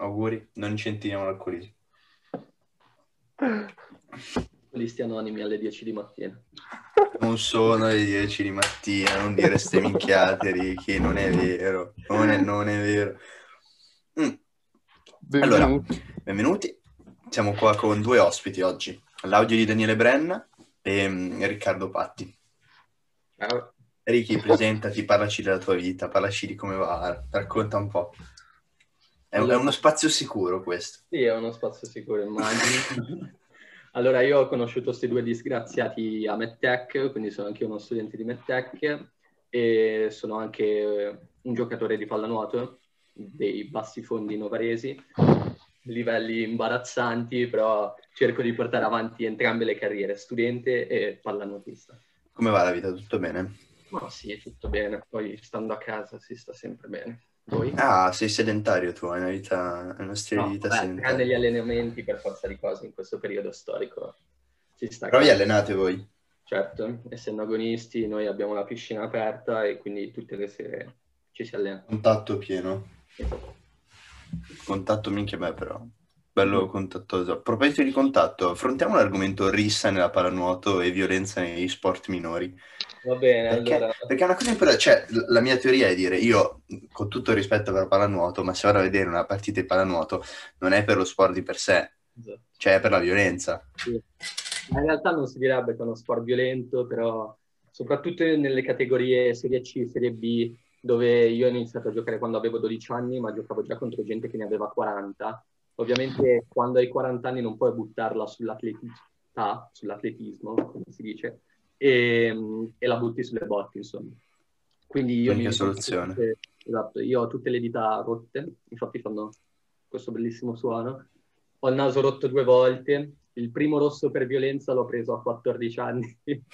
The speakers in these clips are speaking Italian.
auguri, non incentiviamo l'alcolismo. Alcolisti anonimi alle 10 di mattina. Non sono le 10 di mattina, non dire ste minchiate, Ricky, non è vero, non è, non è vero. Mm. Allora, benvenuti, siamo qua con due ospiti oggi, l'audio di Daniele Brenna e um, Riccardo Patti. Ciao. Ricky, presentati, parlaci della tua vita, parlaci di come va, racconta un po'. È, è uno spazio sicuro questo. Sì, è uno spazio sicuro, immagino. allora, io ho conosciuto questi due disgraziati a MedTech, quindi sono anche uno studente di MedTech e sono anche un giocatore di pallanuoto dei bassi fondi novaresi, livelli imbarazzanti, però cerco di portare avanti entrambe le carriere, studente e pallanuotista. Come va la vita? Tutto bene? Ma sì, tutto bene, poi stando a casa si sta sempre bene. Voi? Ah, sei sedentario tu, hai una vita, uno stile No, di vita beh, sedentario. tranne gli allenamenti per forza di cose in questo periodo storico. Ci sta Però vi allenate voi? Certo, essendo agonisti noi abbiamo la piscina aperta e quindi tutte le sere ci si allena. Contatto pieno. Contatto minchia beh però. Bello contattoso. A proposito di contatto, affrontiamo l'argomento rissa nella pallanuoto e violenza negli sport minori. Va bene, Perché, allora... perché è una cosa importante, cioè la mia teoria è dire, io con tutto il rispetto per la pallanuoto, ma se vado a vedere una partita di pallanuoto non è per lo sport di per sé, esatto, cioè è per la violenza. sì. In realtà non si direbbe che è uno sport violento, però soprattutto nelle categorie Serie C, Serie B, dove io ho iniziato a giocare quando avevo 12 anni, ma giocavo già contro gente che ne aveva 40. Ovviamente quando hai 40 anni non puoi buttarla sull'atleticità, sull'atletismo, come si dice, e, e la butti sulle botti, insomma. Quindi io, L'unica mi- soluzione. esatto, io ho tutte le dita rotte, infatti fanno questo bellissimo suono. Ho il naso rotto due volte, il primo rosso per violenza l'ho preso a 14 anni,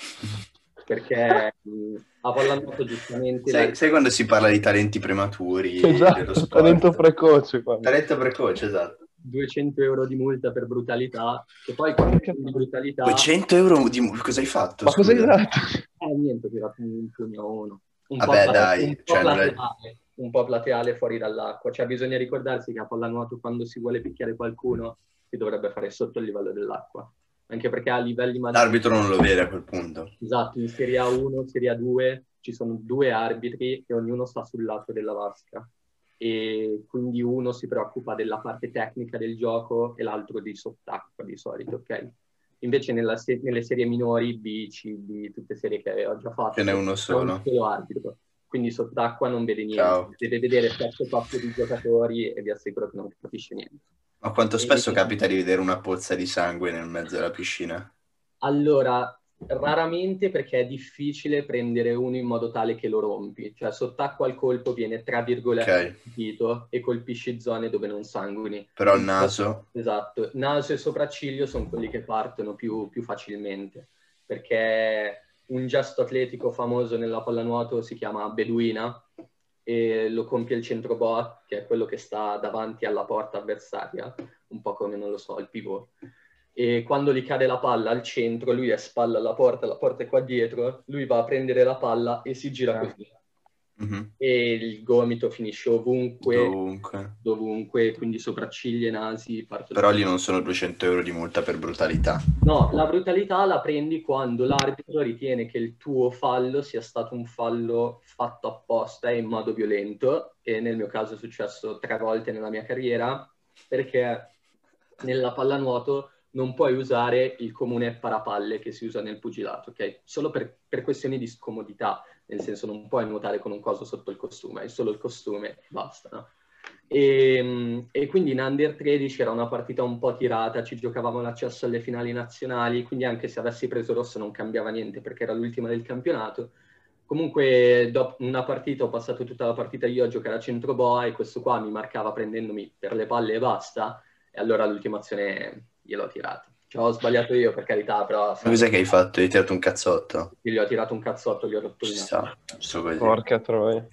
perché mh, a pallanuoto giustamente... Sai, la- sai quando si parla di talenti prematuri dello Esatto, sport? talento precoce qua. Talento precoce, esatto. 200 euro di multa per brutalità, e poi quando di brutalità... 200 euro di... Cosa hai fatto? Ma cosa hai dato? Eh, niente, ho tirato un pugno a uno. Un Vabbè, po' dai, un po' cioè, non è- plateale, un po' plateale fuori dall'acqua. Cioè, bisogna ricordarsi che a pallanuoto quando si vuole picchiare qualcuno si dovrebbe fare sotto il livello dell'acqua. Anche perché a livelli maggiori... L'arbitro non lo vede a quel punto. Esatto, in Serie A1, Serie A2 ci sono due arbitri e ognuno sta sul lato della vasca. E quindi uno si preoccupa della parte tecnica del gioco e l'altro di sott'acqua di solito, ok? Invece se- nelle serie minori, B, C, D, tutte serie che ho già fatto, Ce n'è uno solo. un solo arbitro. Quindi sott'acqua non vede niente, Ciao. deve vedere sette passo di giocatori e vi assicuro che non capisce niente. Ma quanto spesso E- capita di vedere una pozza di sangue nel mezzo della piscina? Allora, raramente perché è difficile prendere uno in modo tale che lo rompi, cioè sott'acqua il colpo viene tra virgolette Ok. colpito e colpisci zone dove non sanguini. Però il naso... Esatto, naso e sopracciglio sono quelli che partono più, più facilmente, perché un gesto atletico famoso nella pallanuoto si chiama beduina e lo compie il centro boa, che è quello che sta davanti alla porta avversaria, un po' come, non lo so, il pivot. E quando gli cade la palla al centro, lui è spalla alla porta, la porta è qua dietro, lui va a prendere la palla e si gira Ah. così. Mhm. E il gomito finisce ovunque, Dovunque. dovunque, quindi sopracciglia nasi. Però lì non sono 200 euro di multa per brutalità. No, la brutalità la prendi quando l'arbitro ritiene che il tuo fallo sia stato un fallo fatto apposta e in modo violento, e nel mio caso è successo tre volte nella mia carriera, perché nella pallanuoto non puoi usare il comune parapalle che si usa nel pugilato, ok? Solo per, per questioni di scomodità, nel senso non puoi nuotare con un coso sotto il costume, hai solo il costume basta, no? E, e quindi in Under 13 era una partita un po' tirata, ci giocavamo l'accesso alle finali nazionali, quindi anche se avessi preso rosso non cambiava niente perché era l'ultima del campionato. Comunque dopo una partita ho passato tutta la partita io a giocare a centro boa e questo qua mi marcava prendendomi per le palle e basta, e allora l'ultima gliel'ho tirata. Cioè, ho sbagliato io per carità, però Ma cos'è che hai fatto? Hai tirato un cazzotto? gli ho tirato un cazzotto, gli ho rotto il Ci naso. sta, giusto così. Porca troia.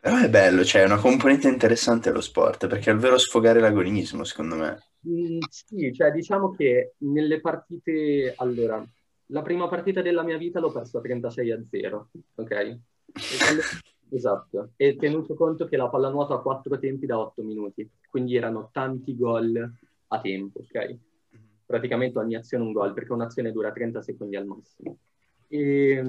Però è bello, cioè è una componente interessante lo sport, perché è il vero sfogare l'agonismo, secondo me. Mm, sì, cioè diciamo che nelle partite, allora, la prima partita della mia vita l'ho persa 36 a 0, ok? E quando- Esatto, e tenuto conto che la pallanuoto ha quattro tempi da 8 minuti, quindi erano tanti gol a tempo, ok? Praticamente ogni azione un gol, perché un'azione dura 30 secondi al massimo. E,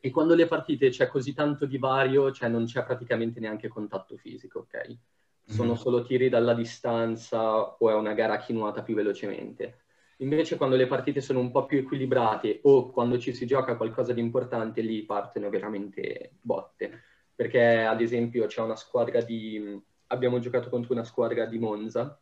e quando le partite c'è così tanto divario, cioè non c'è praticamente neanche contatto fisico, ok? Sono Mhm. solo tiri dalla distanza o è una gara a chi nuota più velocemente. Invece quando le partite sono un po' più equilibrate o quando ci si gioca qualcosa di importante, lì partono veramente botte. Perché ad esempio c'è una squadra di... abbiamo giocato contro una squadra di Monza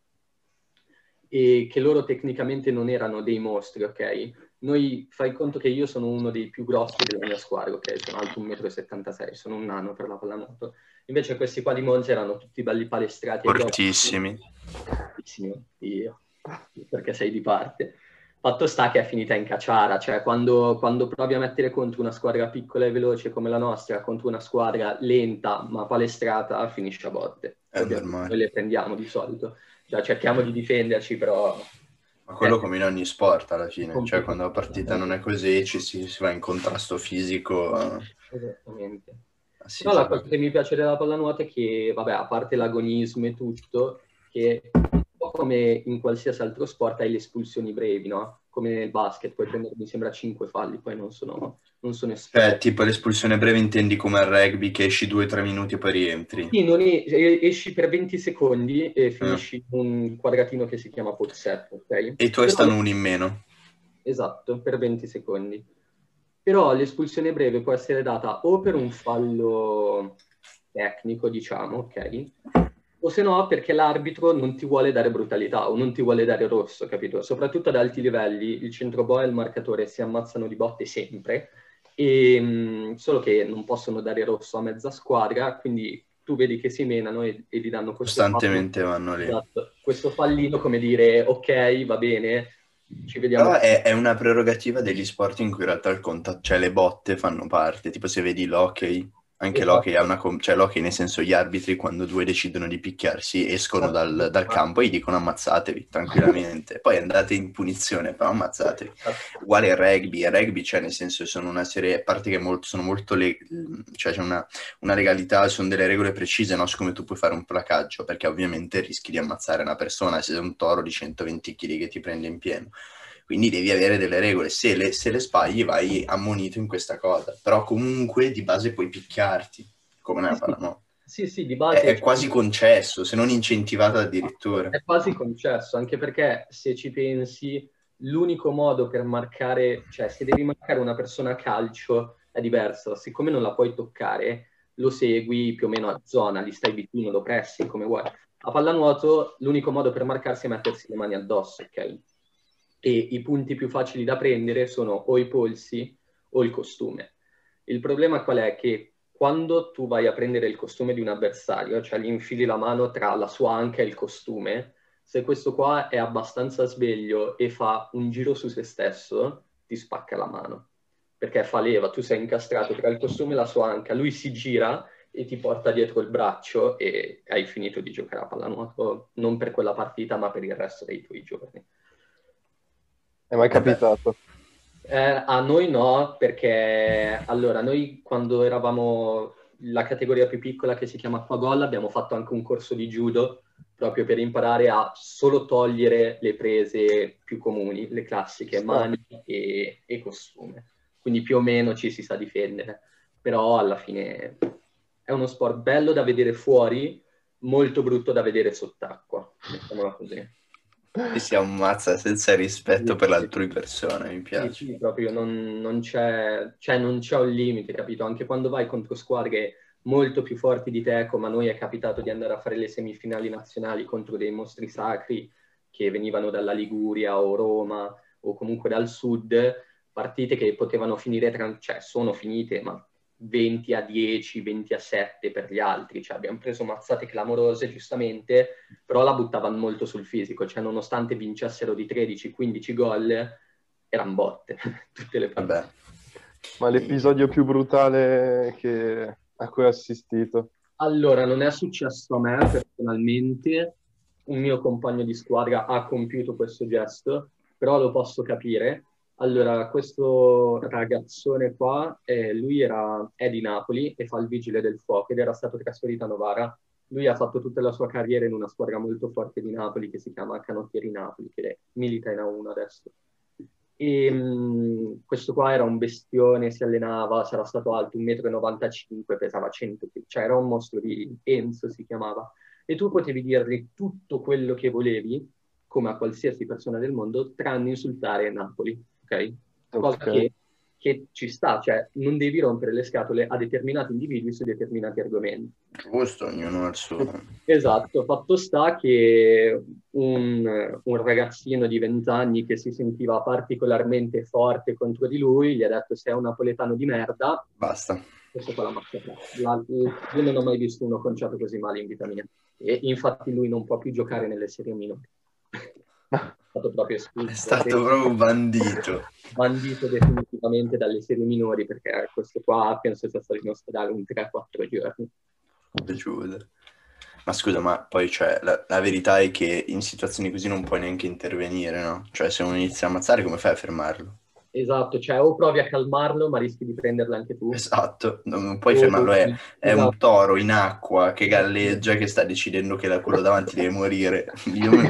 e che loro tecnicamente non erano dei mostri, ok? Noi fai conto che io sono uno dei più grossi della mia squadra, ok? Sono alto 1,76 m, sono un nano per la pallanuoto. Invece questi qua di Monza erano tutti belli palestrati. Fortissimi. Fortissimi, io, perché sei di parte. Fatto sta che è finita in cacciara, cioè quando, quando provi a mettere contro una squadra piccola e veloce come la nostra, contro una squadra lenta ma palestrata, finisce a botte. È. Noi le prendiamo di solito, cioè cerchiamo di difenderci, però Ma quello Eh. come in ogni sport alla fine, cioè quando la partita non è così ci si, si va in contrasto fisico. eh, esattamente. si Però la gioca. cosa che mi piace della pallanuoto è che, vabbè, a parte l'agonismo e tutto, che un po' come in qualsiasi altro sport hai le espulsioni brevi, no? Come nel basket, puoi prendere, mi sembra, 5 falli, poi non sono, non sono esperto. tipo l'espulsione breve intendi come al rugby che esci 2-3 minuti e poi rientri. Sì, non è- esci per 20 secondi e finisci in un quadratino che si chiama pozzetto, ok? E i tuoi stanno uno in meno. Esatto, per 20 secondi. Però l'espulsione breve può essere data o per un fallo tecnico, diciamo, ok? O se no perché l'arbitro non ti vuole dare brutalità o non ti vuole dare rosso, capito? Soprattutto ad alti livelli il centro boa e il marcatore si ammazzano di botte sempre, e, mh, solo che non possono dare rosso a mezza squadra, quindi tu vedi che si menano e, e gli danno Costantemente vanno lì. Esatto, questo fallino come dire ok, va bene, ci vediamo. Però è, è una prerogativa degli sport in cui in realtà il contatto, cioè le botte fanno parte. Tipo se vedi l'hockey, anche Esatto. ha una... cioè l'hockey nel senso gli arbitri quando due decidono di picchiarsi escono dal, dal campo e gli dicono ammazzatevi tranquillamente. Poi andate in punizione, però ammazzatevi. Uguale il rugby, il rugby cioè nel senso sono una serie, a parte che molto- sono molto, le- cioè c'è una, una legalità, sono delle regole precise, no? Su come tu puoi fare un placaggio, perché ovviamente rischi di ammazzare una persona se è un toro di 120 kg che ti prende in pieno. Quindi devi avere delle regole, se le, se le sbagli vai ammonito in questa cosa, però comunque di base puoi picchiarti, come nella pallanuoto. Sì, sì, di È, base è quasi concesso, se non incentivato addirittura. è quasi concesso, anche perché se ci pensi, l'unico modo per marcare, cioè se devi marcare una persona a calcio è diverso, siccome non la puoi toccare, lo segui più o meno a zona, gli stai vicino, lo pressi come vuoi. A pallanuoto l'unico modo per marcarsi è mettersi le mani addosso, ok? E i punti più facili da prendere sono o i polsi o il costume. Il problema qual è? Che quando tu vai a prendere il costume di un avversario, cioè gli infili la mano tra la sua anca e il costume, se questo qua è abbastanza sveglio e fa un giro su se stesso, ti spacca la mano. Perché fa leva, tu sei incastrato tra il costume e la sua anca, lui si gira e ti porta dietro il braccio e hai finito di giocare a pallanuoto, non per quella partita, ma per il resto dei tuoi giorni. È mai capitato? Eh, a noi no, perché allora noi quando eravamo la categoria più piccola che si chiama Aquagol abbiamo fatto anche un corso di judo proprio per imparare a solo togliere le prese più comuni, le classiche mani e, e costume. Quindi più o meno ci si sa difendere, però alla fine è uno sport bello da vedere fuori, molto brutto da vedere sott'acqua, mettiamola così. Ci si ammazza senza rispetto per l'altrui persona, mi Sì, piace. sì, proprio non, non c'è, cioè non c'è un limite, capito? Anche quando vai contro squadre molto più forti di te, come a noi è capitato di andare a fare le semifinali nazionali contro dei mostri sacri che venivano dalla Liguria o Roma o comunque dal sud, partite che potevano finire, tra- cioè sono finite, ma 20 a 10, 20 a 7 per gli altri, cioè abbiamo preso mazzate clamorose giustamente, però la buttavano molto sul fisico, cioè nonostante vincessero di 13-15 gol, erano botte tutte le partite. Vabbè. Ma l'episodio più brutale che- a cui ho assistito? Allora, non è successo a me personalmente, un mio compagno di squadra ha compiuto questo gesto, però lo posso capire. Allora, questo ragazzone qua, eh, lui era, è di Napoli e fa il vigile del fuoco ed era stato trasferito a Novara lui ha fatto tutta la sua carriera in una squadra molto forte di Napoli che si chiama Canottieri Napoli, che milita in A1 adesso. E mh, questo qua era un bestione, si allenava, sarà stato alto 1,95 m, pesava 100 kg, cioè era un mostro di Enzo si chiamava. E tu potevi dirgli tutto quello che volevi, come a qualsiasi persona del mondo, tranne insultare Napoli, ok? Cosa okay. che che ci sta, cioè non devi rompere le scatole a determinati individui su determinati argomenti. Giusto, ognuno ha il suo. Esatto, fatto sta che un, un ragazzino di 20 anni che si sentiva particolarmente forte contro di lui gli ha detto sei un napoletano di merda. Basta. Questo qua la la, Io non ho mai visto uno conciato così male in vita mia. E infatti lui non può più giocare nelle serie minori. stato proprio espulso. È stato proprio bandito. Bandito definitivamente dalle serie minori perché questo qua penso sia stato in ospedale un 3-4 giorni. Giuda. Ma scusa, ma poi cioè, la, la, verità è che in situazioni così non puoi neanche intervenire, no? Cioè se uno inizia a ammazzare come fai a fermarlo? Esatto, cioè o provi a calmarlo ma rischi di prenderlo anche tu. Esatto, non puoi o fermarlo, è, è un esatto. toro in acqua che galleggia che sta decidendo che quello davanti deve morire. Io mi...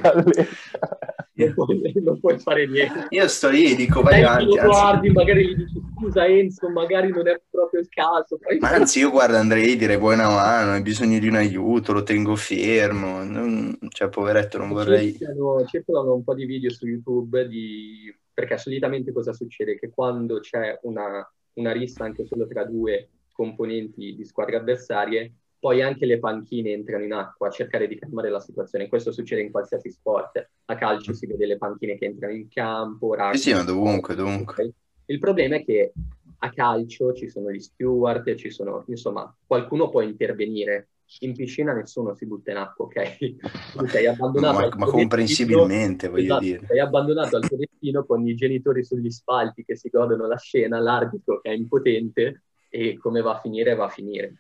non puoi, non puoi fare niente. Io sto lì e dico vai avanti. Lo guardi, magari gli dici scusa Enzo, magari non è proprio il caso. Poi... Ma anzi io guardo andrei dire buona mano, hai bisogno di un aiuto, lo tengo fermo. Non... Cioè poveretto non vorrei... Circolano, circolano un po' di video su YouTube di... perché solitamente cosa succede? Che quando c'è una, una rissa anche solo tra due componenti di squadre avversarie poi anche le panchine entrano in acqua a cercare di calmare la situazione. Questo succede in qualsiasi sport. A calcio si vede le panchine che entrano in campo. Rugby, sì, sì, ma dovunque, dovunque. Il problema è che a calcio ci sono gli steward, ci sono, insomma, qualcuno può intervenire. In piscina nessuno si butta in acqua, ok? Tu sei abbandonato ma, ma comprensibilmente, voglio esatto, dire. Sei abbandonato al tuo destino con i genitori sugli spalti che si godono la scena, l'arbitro che è impotente e come va a finire va a finire.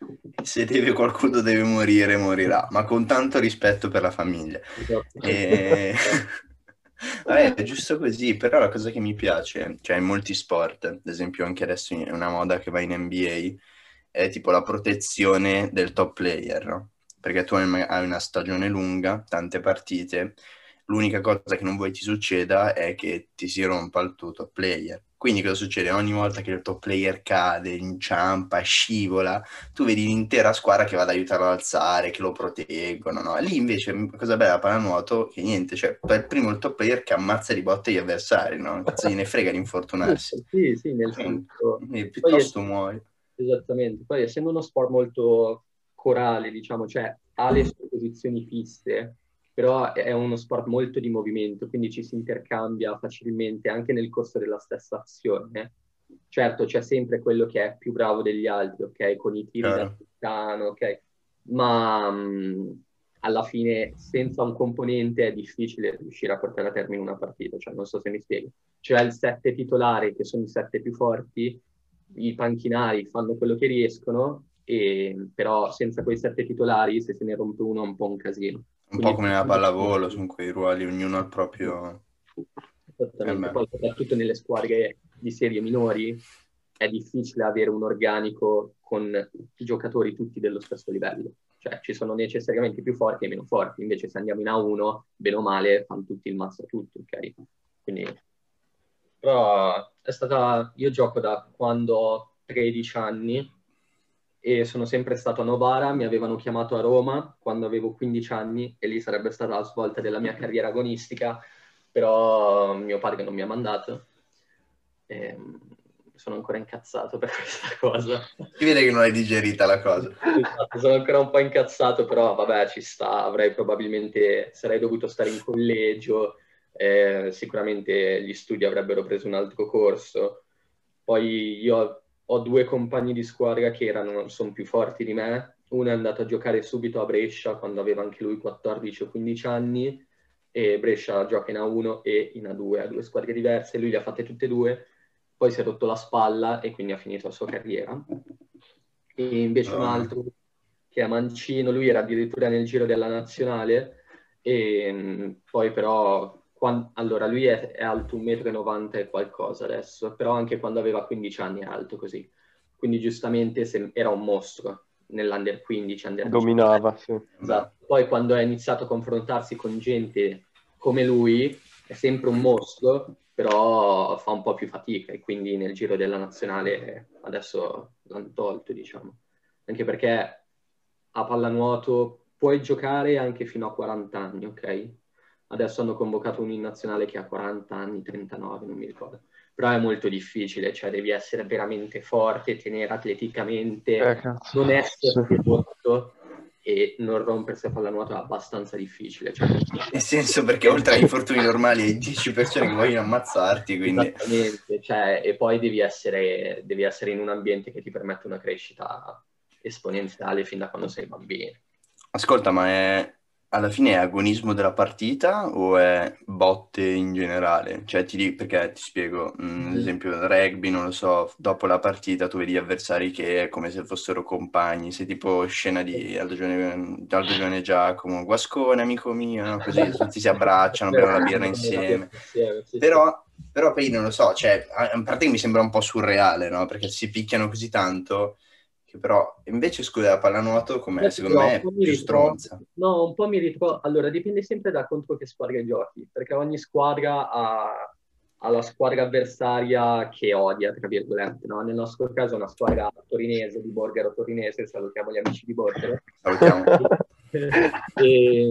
Se deve qualcuno deve morire, morirà, ma con tanto rispetto per la famiglia. Esatto. E... Vabbè, è giusto così, però la cosa che mi piace, cioè in molti sport, ad esempio anche adesso è una moda che va in NBA, è tipo la protezione del top player, no? Perché tu hai una stagione lunga, tante partite, l'unica cosa che non vuoi ti succeda è che ti si rompa il tuo top player quindi cosa succede? Ogni volta che il top player cade, inciampa, scivola, tu vedi l'intera squadra che va ad aiutarlo ad alzare, che lo proteggono, no? Lì invece, cosa bella, pallanuoto, che niente, cioè per primo il top player che ammazza di botte gli avversari, no? Cazzo gliene frega di infortunarsi. Sì, sì, nel senso... E piuttosto Poi, muori. Esattamente. Poi essendo uno sport molto corale, diciamo, cioè ha le sue posizioni fisse, però è uno sport molto di movimento, quindi ci si intercambia facilmente anche nel corso della stessa azione. Certo, c'è sempre quello che è più bravo degli altri, ok? Con i tiri da puttano, ok? Ma mh, alla fine, senza un componente, è difficile riuscire a portare a termine una partita. Cioè, non so se mi spiego. C'è il sette titolari, che sono i sette più forti, i panchinari fanno quello che riescono, e, però senza quei sette titolari, se se ne rompe uno, è un po' un casino. Un po' come la pallavolo, sono quei ruoli, ognuno ha il proprio... Esattamente, eh poi soprattutto nelle squadre di serie minori è difficile avere un organico con i giocatori tutti dello stesso livello. Cioè ci sono necessariamente più forti e meno forti, invece se andiamo in A1, bene o male, fanno tutti il mazzo a tutti, ok? Quindi... Però è stata... Io gioco da quando ho 13 anni, e sono sempre stato a Novara, mi avevano chiamato a Roma quando avevo 15 anni e lì sarebbe stata la svolta della mia carriera agonistica, però mio padre non mi ha mandato. E sono ancora incazzato per questa cosa. Si vede che non hai digerita la cosa. Esatto, sono ancora un po' incazzato, però vabbè, ci sta, avrei probabilmente, sarei dovuto stare in collegio, eh, sicuramente gli studi avrebbero preso un altro corso. Poi io ho due compagni di squadra che erano, sono più forti di me. Uno è andato a giocare subito a Brescia quando aveva anche lui 14 o 15 anni e Brescia gioca in A1 e in A2, a due squadre diverse. Lui le ha fatte tutte e due, poi si è rotto la spalla e quindi ha finito la sua carriera. E invece un ah. altro che è Mancino, lui era addirittura nel giro della nazionale e poi però quando, allora, lui è, è alto 1,90 m e qualcosa adesso, però anche quando aveva 15 anni è alto così. Quindi giustamente se, era un mostro. nell'Under 15, Under Dominava, 17. sì. Esatto. Poi quando ha iniziato a confrontarsi con gente come lui, è sempre un mostro, però fa un po' più fatica e quindi nel giro della nazionale adesso l'hanno tolto, diciamo. Anche perché a pallanuoto puoi giocare anche fino a 40 anni, ok? Adesso hanno convocato un in nazionale che ha 40 anni, 39, non mi ricordo. Però è molto difficile, cioè devi essere veramente forte, tenere atleticamente, Eh, cazzo. non essere Sì. ridotto e non rompersi a pallanuoto è abbastanza difficile. Cioè, Nel senso perché oltre agli infortuni normali hai 10 persone che vogliono ammazzarti, quindi... Esattamente, cioè, e poi devi essere, devi essere in un ambiente che ti permette una crescita esponenziale fin da quando sei bambino. Ascolta, ma è alla fine è agonismo della partita o è botte in generale? Cioè, ti di- perché ti spiego, mm, ad esempio, il rugby, non lo so, dopo la partita tu vedi avversari che è come se fossero compagni, sei tipo scena di Aldo Giovanni, Aldo Giovanni e Giacomo, Guascone, amico mio, no? Così tutti si abbracciano, bevono la birra insieme. Però, però poi non lo so, cioè, a a parte che mi sembra un po' surreale, no? Perché si picchiano così tanto, che però, invece, scusa, la pallanuoto, come Eh, secondo me, è un po' mi più ritrovo- stronza. No, un po' mi ritrovo. Allora, dipende sempre da contro che squadra giochi, perché ogni squadra ha, ha la squadra avversaria che odia, tra virgolette, no? Nel nostro caso è una squadra torinese, di Borgaro torinese, salutiamo gli amici di Borgaro. Salutiamo. e,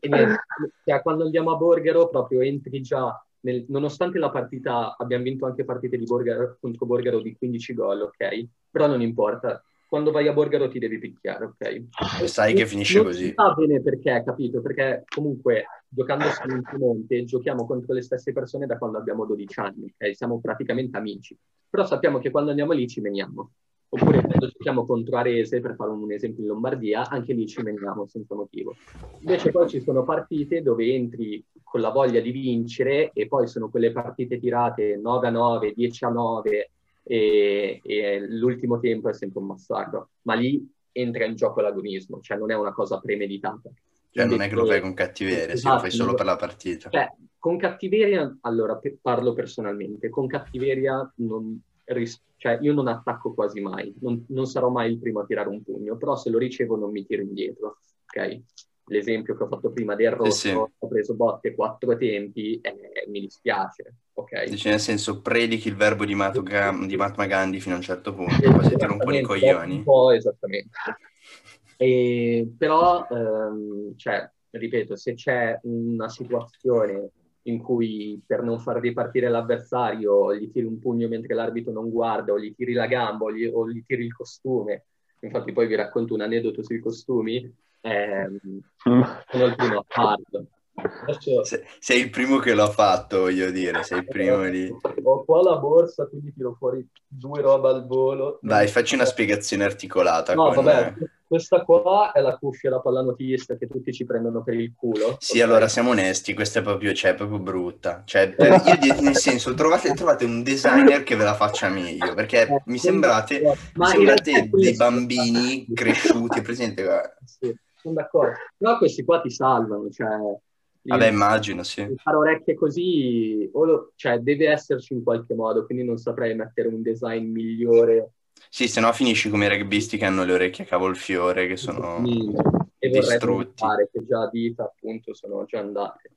e niente, cioè, quando andiamo a Borgaro proprio entri già, nel- nonostante la partita, abbiamo vinto anche partite di Borgaro, contro Borgaro di 15 gol, ok? Però non importa, quando vai a Borgaro ti devi picchiare, ok? E sai che finisce così. Sa bene perché, capito? Perché comunque giocando su un Piemonte giochiamo contro le stesse persone da quando abbiamo 12 anni, ok? Siamo praticamente amici. Però sappiamo che quando andiamo lì ci meniamo. Oppure quando giochiamo contro Arese, per fare un esempio in Lombardia, anche lì ci meniamo senza motivo. Invece poi ci sono partite dove entri con la voglia di vincere e poi sono quelle partite tirate 9 a 9, 10 a 9 e, e l'ultimo tempo è sempre un massacro. Ma lì entra in gioco l'agonismo, cioè non è una cosa premeditata. Cioè, non è che lo fai con cattiveria, se lo fai solo per la partita. Cioè, con cattiveria, allora pe- parlo personalmente, con cattiveria non ris- cioè, io non attacco quasi mai, non, non sarò mai il primo a tirare un pugno, però se lo ricevo non mi tiro indietro, ok? L'esempio che ho fatto prima del rosso, sì. ho preso botte quattro tempi, eh, mi dispiace, ok? Dici, nel senso, predichi il verbo di, Ga- di Mahatma Gandhi fino a un certo punto, poi se ti rompono i coglioni. Un po' esattamente. E, però, ehm, cioè, ripeto, se c'è una situazione in cui per non far ripartire l'avversario gli tiri un pugno mentre l'arbitro non guarda, o gli tiri la gamba, o gli, o gli tiri il costume, infatti poi vi racconto un aneddoto sui costumi, ehm, sono il primo a farlo. Adesso, Se- sei il primo che l'ha fatto, voglio dire, sei il primo lì. Ho qua la borsa, quindi tiro fuori due robe al volo. Dai, facci una spiegazione articolata. No, con- vabbè, questa qua è la cuffia da pallanotista che tutti ci prendono per il culo. Sì, ok? allora siamo onesti, questa è proprio, cioè, è proprio brutta. Cioè, per- io di- nel senso, trovate, trovate un designer che ve la faccia meglio, perché mi sembrate, mi sembrate dei bambini cresciuti, presente? guarda. Sì, sono d'accordo. Però questi qua ti salvano, cioè... Vabbè, immagino, sì. Fare orecchie così, o lo- cioè deve esserci in qualche modo, quindi non saprei mettere un design migliore. Sì, se no finisci come i rugbisti che hanno le orecchie a cavolfiore, che sono e vorrei distrutti. fare che già a dita appunto sono già andate.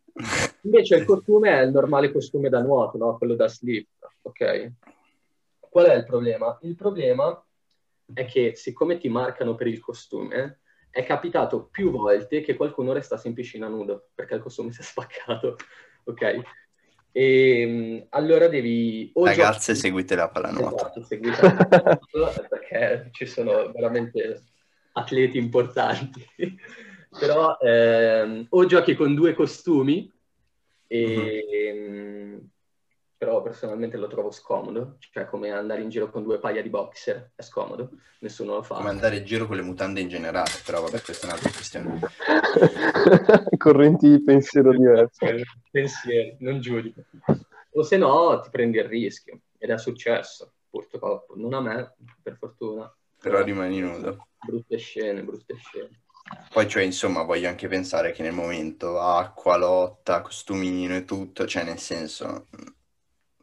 Invece il costume è il normale costume da nuoto, no? Quello da slip, ok? Qual è il problema? Il problema è che siccome ti marcano per il costume, è capitato più volte che qualcuno restasse in piscina nudo perché il costume si è spaccato, ok? E mh, allora devi... o Ragazze, giochi- seguite la pallanuoto. Esatto, seguite la pallanuoto, perché ci sono veramente atleti importanti. Però ehm, o giochi con due costumi, e, mh, però personalmente lo trovo scomodo, cioè come andare in giro con due paia di boxer, è scomodo, nessuno lo fa. Come andare in giro con le mutande in generale, però vabbè, questa è un'altra questione. Correnti di pensiero diverse. pensieri, non giudico. O se no ti prendi il rischio, ed è successo, purtroppo. Non a me, per fortuna. Però rimani nudo. Brutte scene, brutte scene. Poi, cioè, insomma, voglio anche pensare che nel momento acqua, lotta, costumino e tutto, cioè, nel senso,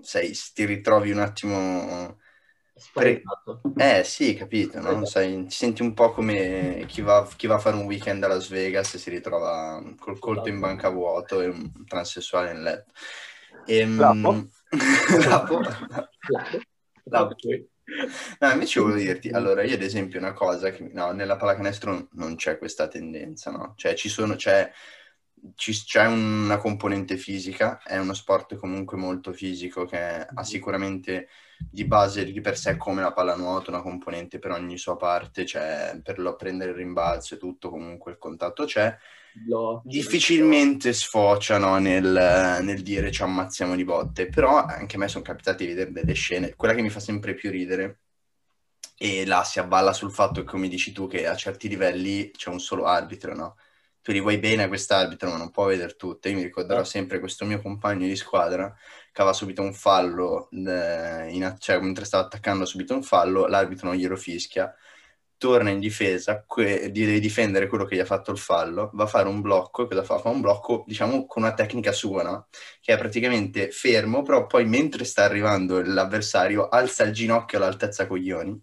sei, ti ritrovi un attimo Spaventato. Eh sì, capito, no? Sai, ti senti un po' come chi va, chi va a fare un weekend a Las Vegas e si ritrova col colto in banca vuoto e un transessuale in letto. Ehm, Lapo? Lapo? Lapo? Lapo. No, invece volevo dirti, allora io ad esempio una cosa che no, nella pallacanestro non c'è questa tendenza, no? Cioè ci sono, c'è, ci- c'è una componente fisica, è uno sport comunque molto fisico che ha sicuramente di base di per sé come la pallanuoto, una componente per ogni sua parte, cioè per lo- prendere il rimbalzo e tutto, comunque il contatto c'è. Blocchi. Difficilmente sfociano nel, nel dire ci ammazziamo di botte, però anche a me sono capitati di vedere delle scene. Quella che mi fa sempre più ridere, e là si avvalla sul fatto che, come dici tu, che a certi livelli c'è un solo arbitro, no? Tu gli vuoi bene a quest'arbitro, ma non può vedere tutte. Io mi ricorderò Eh. sempre questo mio compagno di squadra che aveva subito un fallo, eh, in- cioè mentre stava attaccando subito un fallo, l'arbitro non glielo fischia, torna in difesa, que- deve difendere quello che gli ha fatto il fallo, va a fare un blocco, cosa fa? Fa un blocco, diciamo, con una tecnica sua, no? Che è praticamente fermo, però poi mentre sta arrivando l'avversario alza il ginocchio all'altezza coglioni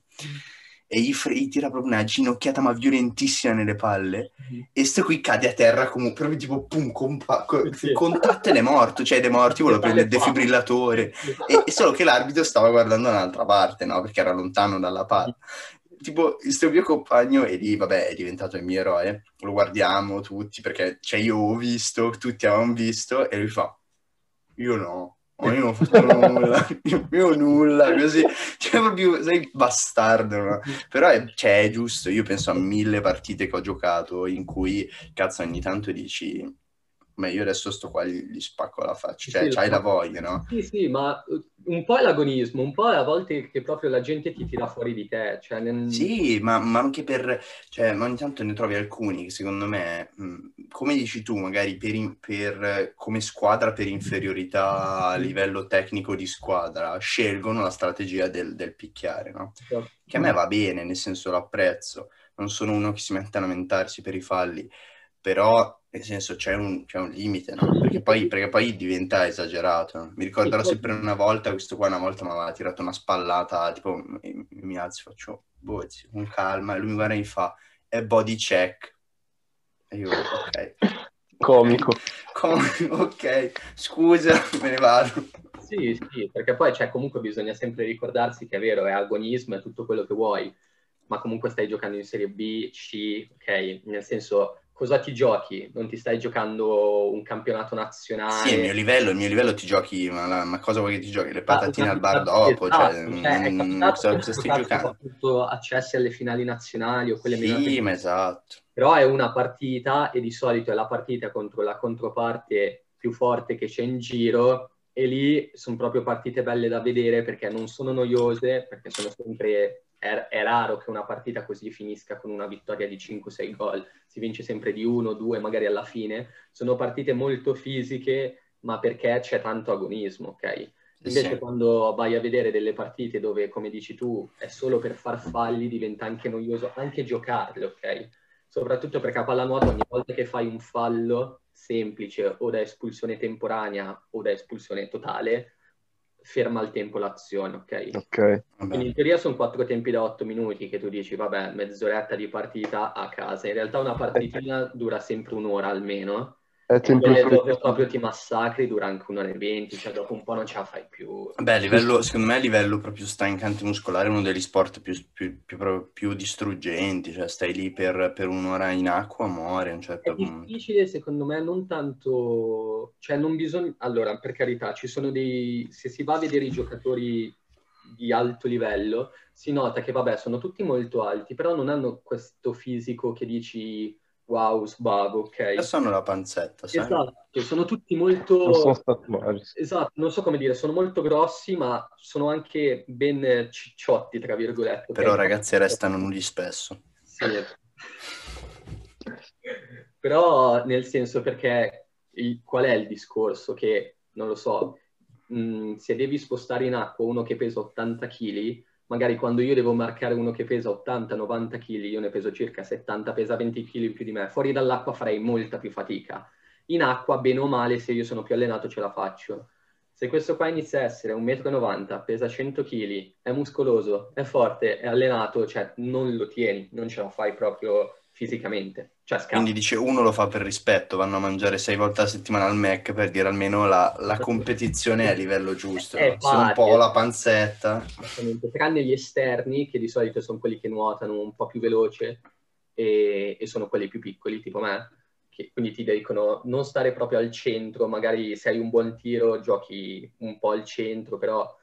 e gli, fre- gli tira proprio una ginocchiata ma violentissima nelle palle. E sto qui cade a terra come proprio tipo pum, compa- co- Sì. contatto ed è morto, cioè ed è morto, io volevo prendere il defibrillatore e, e solo che l'arbitro stava guardando dall'altra parte, no? Perché era lontano dalla palla. Tipo, questo mio compagno, e lì, vabbè, è diventato il mio eroe, lo guardiamo tutti, perché, cioè, io ho visto, tutti avevamo visto, e lui fa, io no, oh, io non ho fatto nulla, io nulla, così, cioè, proprio, sei bastardo, no? Però, è, cioè, è giusto, io penso a mille partite che ho giocato in cui, cazzo, ogni tanto dici, ma io adesso sto qua, gli, gli spacco la faccia, cioè, Sì, c'hai la voglia, no? Sì, sì, ma eh, un po' è l'agonismo, un po' è a volte che proprio la gente ti tira fuori di te. Cioè, nel- Sì, ma, ma anche per, cioè, ma ogni tanto ne trovi alcuni che secondo me, mh, come dici tu, magari per, in- per- come squadra per inferiorità a livello tecnico di squadra, scelgono la strategia del, del picchiare, no? Che a me va bene, nel senso lo apprezzo, non sono uno che si mette a lamentarsi per i falli, però nel senso c'è un, c'è un limite, no? Perché poi, perché poi diventa esagerato. Mi ricorderò sempre una volta, questo qua una volta mi aveva tirato una spallata, tipo mi, mi alzo e faccio, boh, zio, con calma, e lui mi guarda e mi fa, è body check. E io, ok. Comico. Come? Ok, scusa, me ne vado. Sì, sì, perché poi cioè, comunque bisogna sempre ricordarsi che è vero, è agonismo, è tutto quello che vuoi, ma comunque stai giocando in Serie B, C, ok? Nel senso, cosa ti giochi? Non ti stai giocando un campionato nazionale? Sì, il mio livello, il mio livello ti giochi, ma, la- ma cosa vuoi che ti giochi? Le Ah, patatine al bar esatto, dopo, cioè, esatto, cioè, è mm, cosa, di cosa stai giocando? soprattutto accessi alle finali nazionali o quelle meno Sì, ma esatto. però è una partita e di solito è la partita contro la controparte più forte che c'è in giro e lì sono proprio partite belle da vedere perché non sono noiose, perché sono sempre è, è raro che una partita così finisca con una vittoria di 5-6 gol, si vince sempre di 1, 2 magari alla fine, sono partite molto fisiche ma perché c'è tanto agonismo, ok? Invece sì. quando vai a vedere delle partite dove, come dici tu, è solo per far falli, diventa anche noioso anche giocarle, ok? Soprattutto perché a pallanuoto ogni volta che fai un fallo semplice o da espulsione temporanea o da espulsione totale, ferma il tempo l'azione, ok? Ok. Quindi in teoria sono quattro tempi da otto minuti che tu dici, vabbè, mezz'oretta di partita a casa. In realtà una partitina dura sempre un'ora almeno. È E tempo quelle dove frutto. proprio ti massacri dura anche un'ora e venti, cioè dopo un po' non ce la fai più. Beh, a livello, secondo me a livello proprio stancante muscolare è uno degli sport più, più- più- proprio più distruggenti, cioè stai lì per, per un'ora in acqua, muori a un È certo punto. difficile secondo me, non tanto, cioè non bisogna, allora per carità, ci sono dei, se si va a vedere i giocatori di alto livello, si nota che vabbè sono tutti molto alti, però non hanno questo fisico che dici wow, sbago, ok? Adesso hanno la panzetta, sai? Esatto, sono tutti Non sono molto, statuari. esatto, non so come dire, sono molto grossi, ma sono anche ben cicciotti, tra virgolette. Però ragazzi restano nudi spesso. Sì. Però nel senso perché il- qual è il discorso? Che non lo so, mh, se devi spostare in acqua uno che pesa 80 kg, magari quando io devo marcare uno che pesa 80-90 kg, io ne peso circa 70, pesa 20 kg in più di me, fuori dall'acqua farei molta più fatica. In acqua, bene o male, se io sono più allenato ce la faccio. Se questo qua inizia a essere 1,90 m, pesa 100 kg, è muscoloso, è forte, è allenato, cioè non lo tieni, non ce la fai proprio fisicamente. Cioè, Quindi dice uno lo fa per rispetto, vanno a mangiare sei volte a settimana al Mac per dire almeno la, la competizione è a livello giusto. No? Se un po' la panzetta. Tranne gli esterni, che di solito sono quelli che nuotano un po' più veloce e, e sono quelli più piccoli, tipo me, che quindi ti dicono non stare proprio al centro, magari se hai un buon tiro giochi un po' al centro, però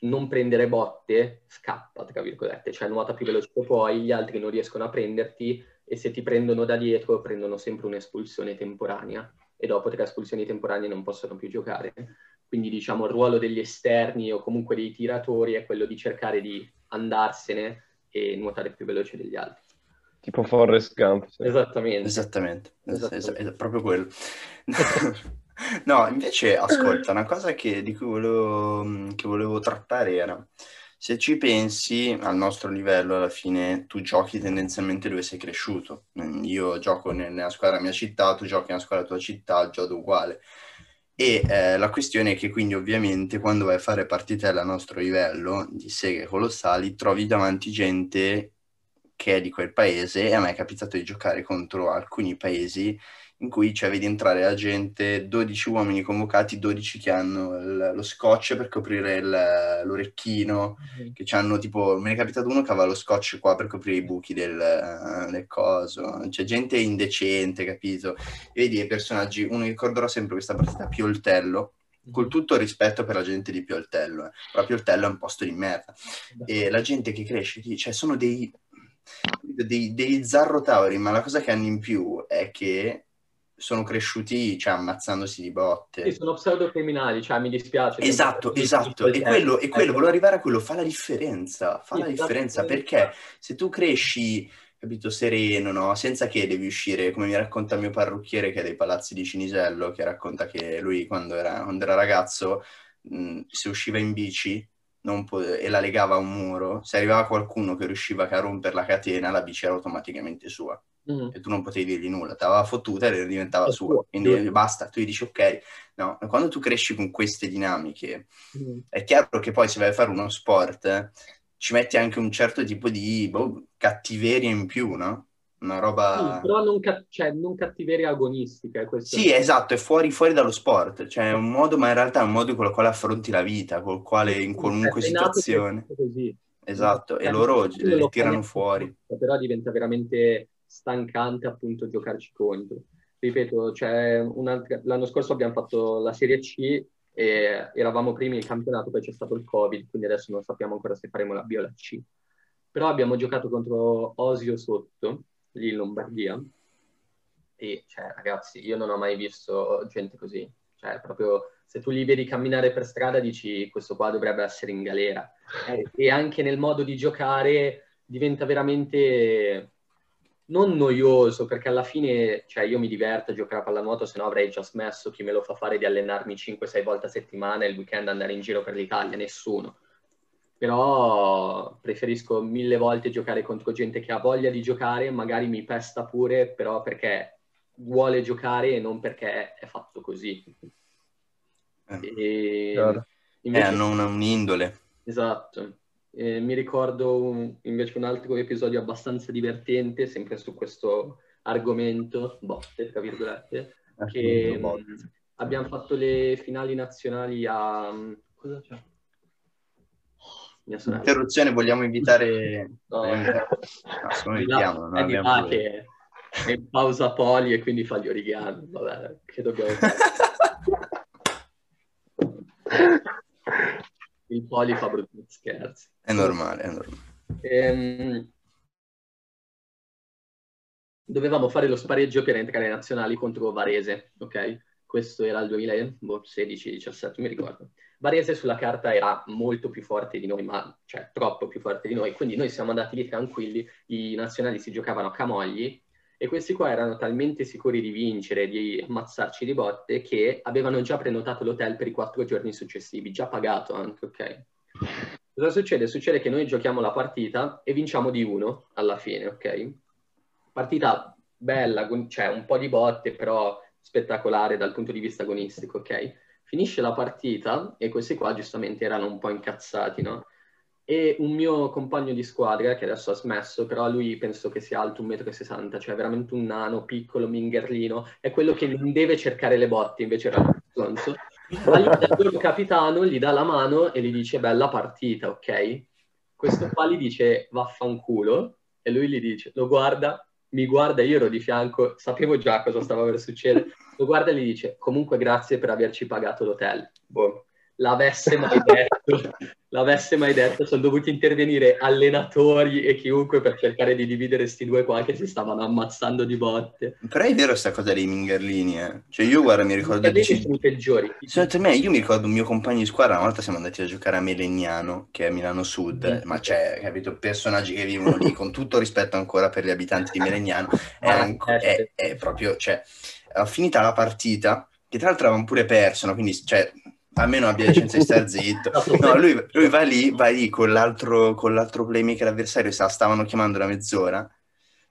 non prendere botte, scappa, tra virgolette, cioè nuota più veloce che puoi, gli altri non riescono a prenderti e se ti prendono da dietro prendono sempre un'espulsione temporanea e dopo tre espulsioni temporanee non possono più giocare. Quindi diciamo il ruolo degli esterni o comunque dei tiratori è quello di cercare di andarsene e nuotare più veloce degli altri. Tipo Forrest Gump. Sì. Esattamente. Esattamente, Esattamente. è proprio quello. no, invece ascolta, una cosa che, di cui volevo, che volevo trattare era se ci pensi al nostro livello, alla fine tu giochi tendenzialmente dove sei cresciuto. Io gioco nella squadra della mia città, tu giochi nella squadra della tua città, gioco uguale. E eh, la questione è che quindi ovviamente quando vai a fare partite al nostro livello di seghe colossali trovi davanti gente che è di quel paese e a me è capitato di giocare contro alcuni paesi in cui cioè, vedi entrare la gente, 12 uomini convocati, 12 che hanno il, lo scotch per coprire il, l'orecchino, mm-hmm. che hanno tipo, me ne è capitato uno che aveva lo scotch qua per coprire i buchi del, del coso, c'è gente indecente, capito? E vedi i personaggi, uno ricorderò sempre questa partita, Pioltello, col mm-hmm. tutto il rispetto per la gente di Pioltello, eh. però Pioltello è un posto di merda. E la gente che cresce, cioè sono dei, dei, dei zarrotauri, ma la cosa che hanno in più è che sono cresciuti cioè, ammazzandosi di botte. Sì, sono pseudocriminali, cioè mi dispiace. Esatto, esatto. E quello, e quello, volevo arrivare a quello, fa la differenza, fa sì, la differenza perché se tu cresci, capito, sereno, no? Senza che devi uscire, come mi racconta il mio parrucchiere che è dei palazzi di Cinisello, che racconta che lui quando era, quando era ragazzo, mh, se usciva in bici po- e la legava a un muro, se arrivava qualcuno che riusciva a rompere la catena, la bici era automaticamente sua mm. e tu non potevi dirgli nulla, ti aveva fottuta e diventava sua. Quindi sì. basta, tu gli dici ok. No, quando tu cresci con queste dinamiche, mm. è chiaro che poi se vai a fare uno sport, eh, ci metti anche un certo tipo di boh, cattiveria in più, no? Una roba... Sì, però non, ca- cioè, non cattiveria agonistica. Questo sì, è... esatto, è fuori, fuori, dallo sport. Cioè, è un modo, ma in realtà è un modo con il quale affronti la vita, col quale in qualunque situazione... Esatto, e loro li tirano fuori. Però diventa veramente stancante appunto giocarci contro. Ripeto, l'anno scorso abbiamo fatto la Serie C e eravamo primi in campionato, poi c'è stato il Covid, quindi adesso non sappiamo ancora se faremo la B o la C. Però abbiamo giocato contro Osio sotto, lì in Lombardia, e cioè, ragazzi, io non ho mai visto gente così. Cioè, proprio se tu li vedi camminare per strada dici questo qua dovrebbe essere in galera. Eh, e anche nel modo di giocare diventa veramente non noioso, perché alla fine, cioè, io mi diverto a giocare a pallanuoto, se no avrei già smesso chi me lo fa fare di allenarmi 5-6 volte a settimana e il weekend andare in giro per l'Italia, nessuno. Però preferisco mille volte giocare contro gente che ha voglia di giocare, magari mi pesta pure, però perché vuole giocare e non perché è fatto così. Eh, e... Invece... Eh, hanno un'indole. Esatto. Eh, mi ricordo un, invece un altro episodio abbastanza divertente, sempre su questo argomento, botte, tra virgolette, eh, che mh, abbiamo fatto le finali nazionali a... Cosa c'è? Mia sorella. Interruzione, vogliamo invitare... No, eh, no sono invitiamo, non abbiamo... che è in pausa poli e quindi fa gli origami, vabbè, che dobbiamo fare? il poli fa brutti scherzi. È normale, è normale. Ehm, dovevamo fare lo spareggio per entrare nazionali contro Varese, ok? Questo era il 2016-17, mi ricordo. Varese sulla carta era molto più forte di noi, ma cioè troppo più forte di noi, quindi noi siamo andati lì tranquilli, i nazionali si giocavano a camogli e questi qua erano talmente sicuri di vincere, di ammazzarci di botte, che avevano già prenotato l'hotel per i quattro giorni successivi, già pagato anche, ok? Cosa succede? Succede che noi giochiamo la partita e vinciamo di uno alla fine, ok? Partita bella, cioè un po' di botte, però spettacolare dal punto di vista agonistico, ok? Finisce la partita e questi qua giustamente erano un po' incazzati, no? E un mio compagno di squadra, che adesso ha smesso, però lui penso che sia alto 1,60 m, cioè veramente un nano, piccolo, mingherlino, è quello che non deve cercare le botte, invece era Alonso. Ma gli dà il capitano, gli dà la mano e gli dice bella partita, ok? Questo qua gli dice vaffanculo e lui gli dice, lo guarda, mi guarda, io ero di fianco, sapevo già cosa stava per succedere, lo guarda e gli dice comunque grazie per averci pagato l'hotel. Boh l'avesse mai detto, l'avesse mai detto, sono dovuti intervenire allenatori e chiunque per cercare di dividere questi due qua che si stavano ammazzando di botte. Però è vero sta cosa dei Mingerlini, eh. Cioè io guarda mi ricordo... Di... sono i peggiori. Secondo me, io mi ricordo un mio compagno di squadra, una volta siamo andati a giocare a Melegnano, che è Milano Sud, mm. ma c'è, capito, personaggi che vivono lì, con tutto rispetto ancora per gli abitanti di Melegnano, è, ah, anco, è, è proprio, cioè, finita la partita, che tra l'altro avevamo pure perso, no? quindi, cioè, almeno abbia licenza di stare zitto. No, lui, lui, va lì, va lì con l'altro, con l'altro playmaker avversario, stavano chiamando da mezz'ora,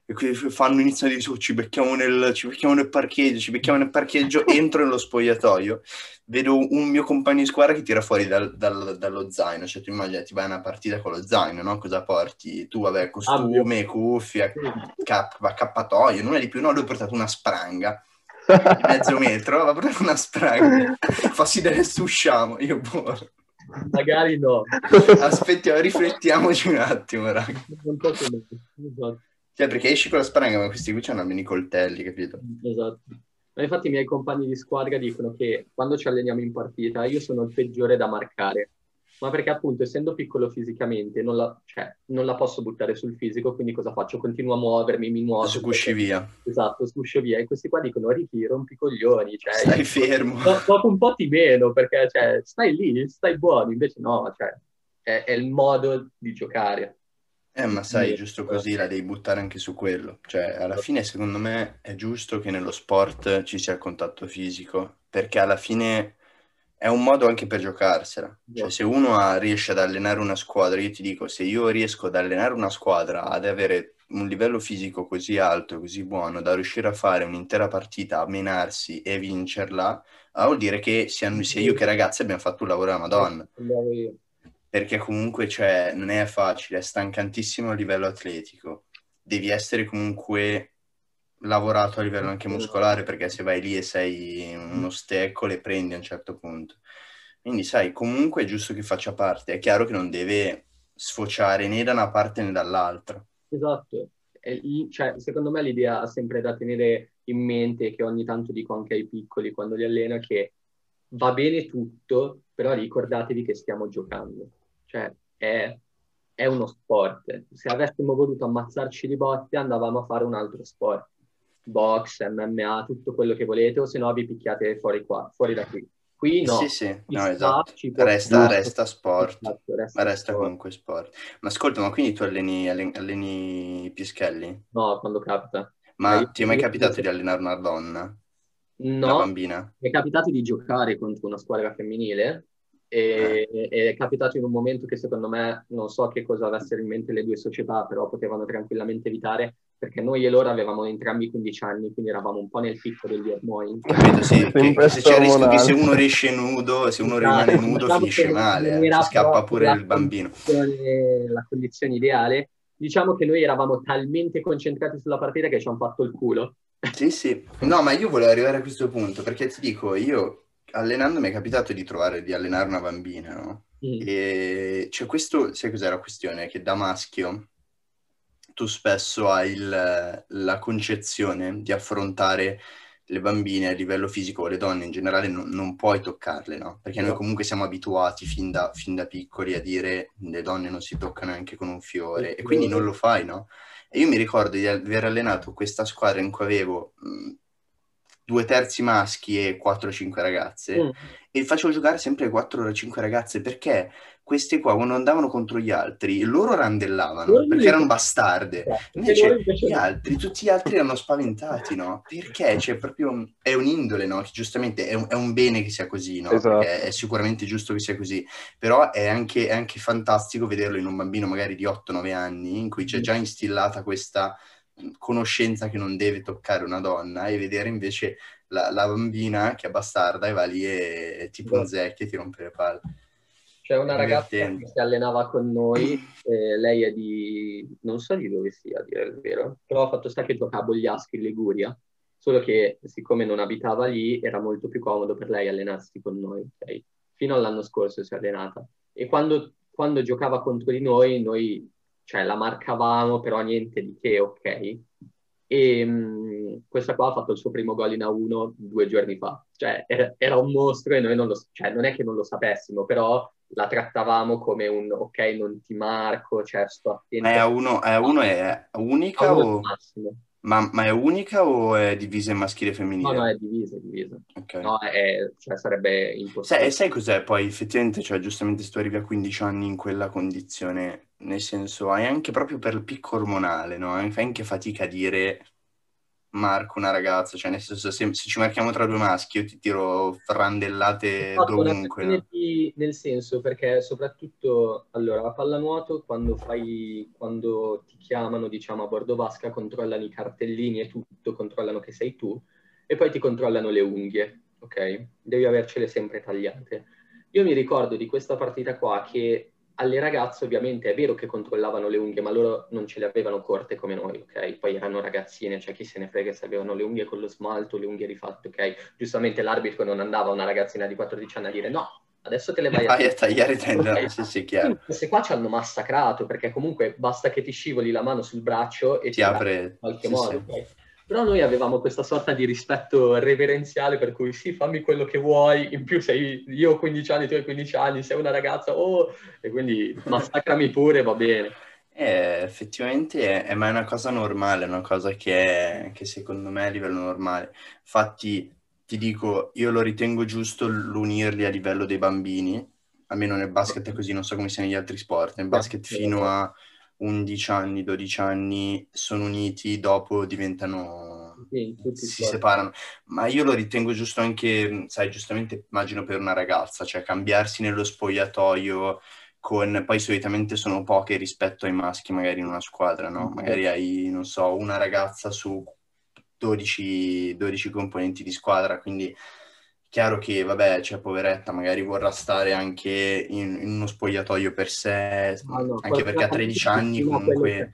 e quindi fanno iniziano a dire, oh, ci, becchiamo nel, ci becchiamo nel parcheggio, ci becchiamo nel parcheggio, entro nello spogliatoio, vedo un mio compagno di squadra che tira fuori dal, dal, dallo zaino, cioè tu immagini, ti vai a una partita con lo zaino, no? Cosa porti? Tu, vabbè, costume, cuffia, cap, accappatoio, non è di più, no, lui ha portato una spranga mezzo metro, ma proprio una spraga. Fossi delle usciamo, io buono. Magari no. Aspettiamo, riflettiamoci un attimo, raga. Non so come. Esatto. Cioè, perché esci con la spranga, ma questi qui hanno almeno i coltelli, capito? Esatto. Ma infatti i miei compagni di squadra dicono che quando ci alleniamo in partita io sono il peggiore da marcare ma perché appunto essendo piccolo fisicamente non la, cioè, non la, posso buttare sul fisico, quindi cosa faccio? Continuo a muovermi, mi muovo. Sgusci via. Esatto, sguscio via. E questi qua dicono, Ricky, rompi coglioni. Cioè, stai fermo. Dopo un po' ti meno, perché cioè, stai lì, stai buono. Invece no, cioè, è, è il modo di giocare. Eh, ma sai, giusto così la devi buttare anche su quello. Cioè, alla fine, secondo me, è giusto che nello sport ci sia il contatto fisico, perché alla fine è un modo anche per giocarsela. Cioè, se uno ha, riesce ad allenare una squadra, io ti dico, se io riesco ad allenare una squadra ad avere un livello fisico così alto, così buono, da riuscire a fare un'intera partita, a menarsi e vincerla, ah, vuol dire che sia, sia io che ragazzi abbiamo fatto un lavoro da Madonna. Perché comunque, cioè, non è facile, è stancantissimo a livello atletico. Devi essere comunque lavorato a livello anche muscolare perché se vai lì e sei uno stecco le prendi a un certo punto. Quindi sai, comunque è giusto che faccia parte, è chiaro che non deve sfociare né da una parte né dall'altra. Esatto, cioè, secondo me l'idea sempre da tenere in mente, che ogni tanto dico anche ai piccoli quando li alleno, che va bene tutto, però ricordatevi che stiamo giocando. Cioè, è, è uno sport. Se avessimo voluto ammazzarci di botte, andavamo a fare un altro sport box, MMA, tutto quello che volete, o se no vi picchiate fuori qua, fuori da qui. Qui no. Sì, sì, no, esatto. Resta, resta sport, esatto, resta, ma resta sport. comunque sport. Ma ascolta, ma quindi tu alleni, alleni, alleni pischelli? No, quando capita. Ma io, ti è mai capitato di allenare una donna? No, una bambina? Mi è capitato di giocare contro una squadra femminile e, eh. è capitato in un momento che secondo me non so che cosa avessero in mente le due società, però potevano tranquillamente evitare perché noi e loro avevamo entrambi 15 anni, quindi eravamo un po' nel picco degli ormoni. Capito, sì, che, se c'è il rischio che se uno riesce nudo, se uno rimane esatto, nudo diciamo finisce male, eh, scappa pure il bambino. La condizione ideale. Diciamo che noi eravamo talmente concentrati sulla partita che ci hanno fatto il culo. Sì, sì. No, ma io volevo arrivare a questo punto, perché ti dico, io allenando mi è capitato di trovare, di allenare una bambina, no? Mm. E c'è questo, sai cos'è la questione? Che da maschio tu spesso hai il, la concezione di affrontare le bambine a livello fisico o le donne in generale non, non puoi toccarle, no? Perché noi comunque siamo abituati fin da, fin da, piccoli a dire le donne non si toccano neanche con un fiore e quindi non lo fai, no? E io mi ricordo di aver allenato questa squadra in cui avevo mh, due terzi maschi e 4-5 ragazze mm. e facevo giocare sempre 4-5 ragazze perché queste qua quando andavano contro gli altri loro randellavano loro perché erano bastarde invece, invece gli altri tutti gli altri erano spaventati no? perché cioè, proprio è un'indole no? che giustamente è un, è un, bene che sia così no? esatto. è sicuramente giusto che sia così però è anche, è anche fantastico vederlo in un bambino magari di 8-9 anni in cui c'è mm. già instillata questa conoscenza che non deve toccare una donna e vedere invece la, la bambina che è bastarda e va lì e, e tipo un zecchi e ti rompe le palle. C'è una ragazza che si allenava con noi, eh, lei è di... non so di dove sia, a dire il vero, però ha fatto sta che giocava a Bogliaschi in Liguria, solo che siccome non abitava lì era molto più comodo per lei allenarsi con noi, okay? Fino all'anno scorso si è allenata. E quando, quando giocava contro di noi, noi cioè, la marcavamo, però niente di che, ok? E mh, questa qua ha fatto il suo primo gol in A1 due giorni fa. Cioè, era, era un mostro e noi non lo... Cioè, non è che non lo sapessimo, però la trattavamo come un ok, non ti marco, cioè sto attento. Ma è A1, è, A1 è unica A1 o... Ma, ma, è unica o è divisa in maschile e femminile? No, no, è divisa, è divisa. Okay. No, è, cioè, sarebbe impossibile. Sai, sai cos'è poi? Effettivamente, cioè, giustamente se tu arrivi a 15 anni in quella condizione, nel senso, hai anche proprio per il picco ormonale, no? Fai anche fatica a dire marco una ragazza, cioè nel senso se, se, ci marchiamo tra due maschi io ti tiro frandellate esatto, dovunque. No? Di, nel senso perché soprattutto allora a pallanuoto quando fai quando ti chiamano diciamo a bordo vasca controllano i cartellini e tutto, controllano che sei tu e poi ti controllano le unghie, ok? Devi avercele sempre tagliate. Io mi ricordo di questa partita qua che alle ragazze ovviamente è vero che controllavano le unghie, ma loro non ce le avevano corte come noi, ok? Poi erano ragazzine, cioè chi se ne frega se avevano le unghie con lo smalto, le unghie rifatte, ok? Giustamente l'arbitro non andava a una ragazzina di 14 anni a dire no, adesso te le vai, vai a, tagliare i tendoni, okay. sì, sì, chiaro. Queste qua ci hanno massacrato, perché comunque basta che ti scivoli la mano sul braccio e ti, ti apre in qualche sì, modo, sì. Okay? Però noi avevamo questa sorta di rispetto reverenziale per cui sì, fammi quello che vuoi, in più sei io ho 15 anni, tu hai 15 anni, sei una ragazza, oh, e quindi massacrami pure, va bene. Eh, effettivamente è, è, ma è una cosa normale, è una cosa che, è, che secondo me è a livello normale. Infatti ti dico, io lo ritengo giusto l'unirli a livello dei bambini, almeno nel basket è così, non so come sia negli altri sport, nel basket fino a 11 anni, 12 anni sono uniti, dopo diventano, sì, si sport. separano. Ma io lo ritengo giusto anche, sai, giustamente immagino per una ragazza, cioè cambiarsi nello spogliatoio con, poi solitamente sono poche rispetto ai maschi magari in una squadra, no? Magari hai, non so, una ragazza su 12, 12 componenti di squadra, quindi Chiaro che, vabbè, cioè, poveretta, magari vorrà stare anche in, in uno spogliatoio per sé, ah, no, anche perché a 13 anni comunque...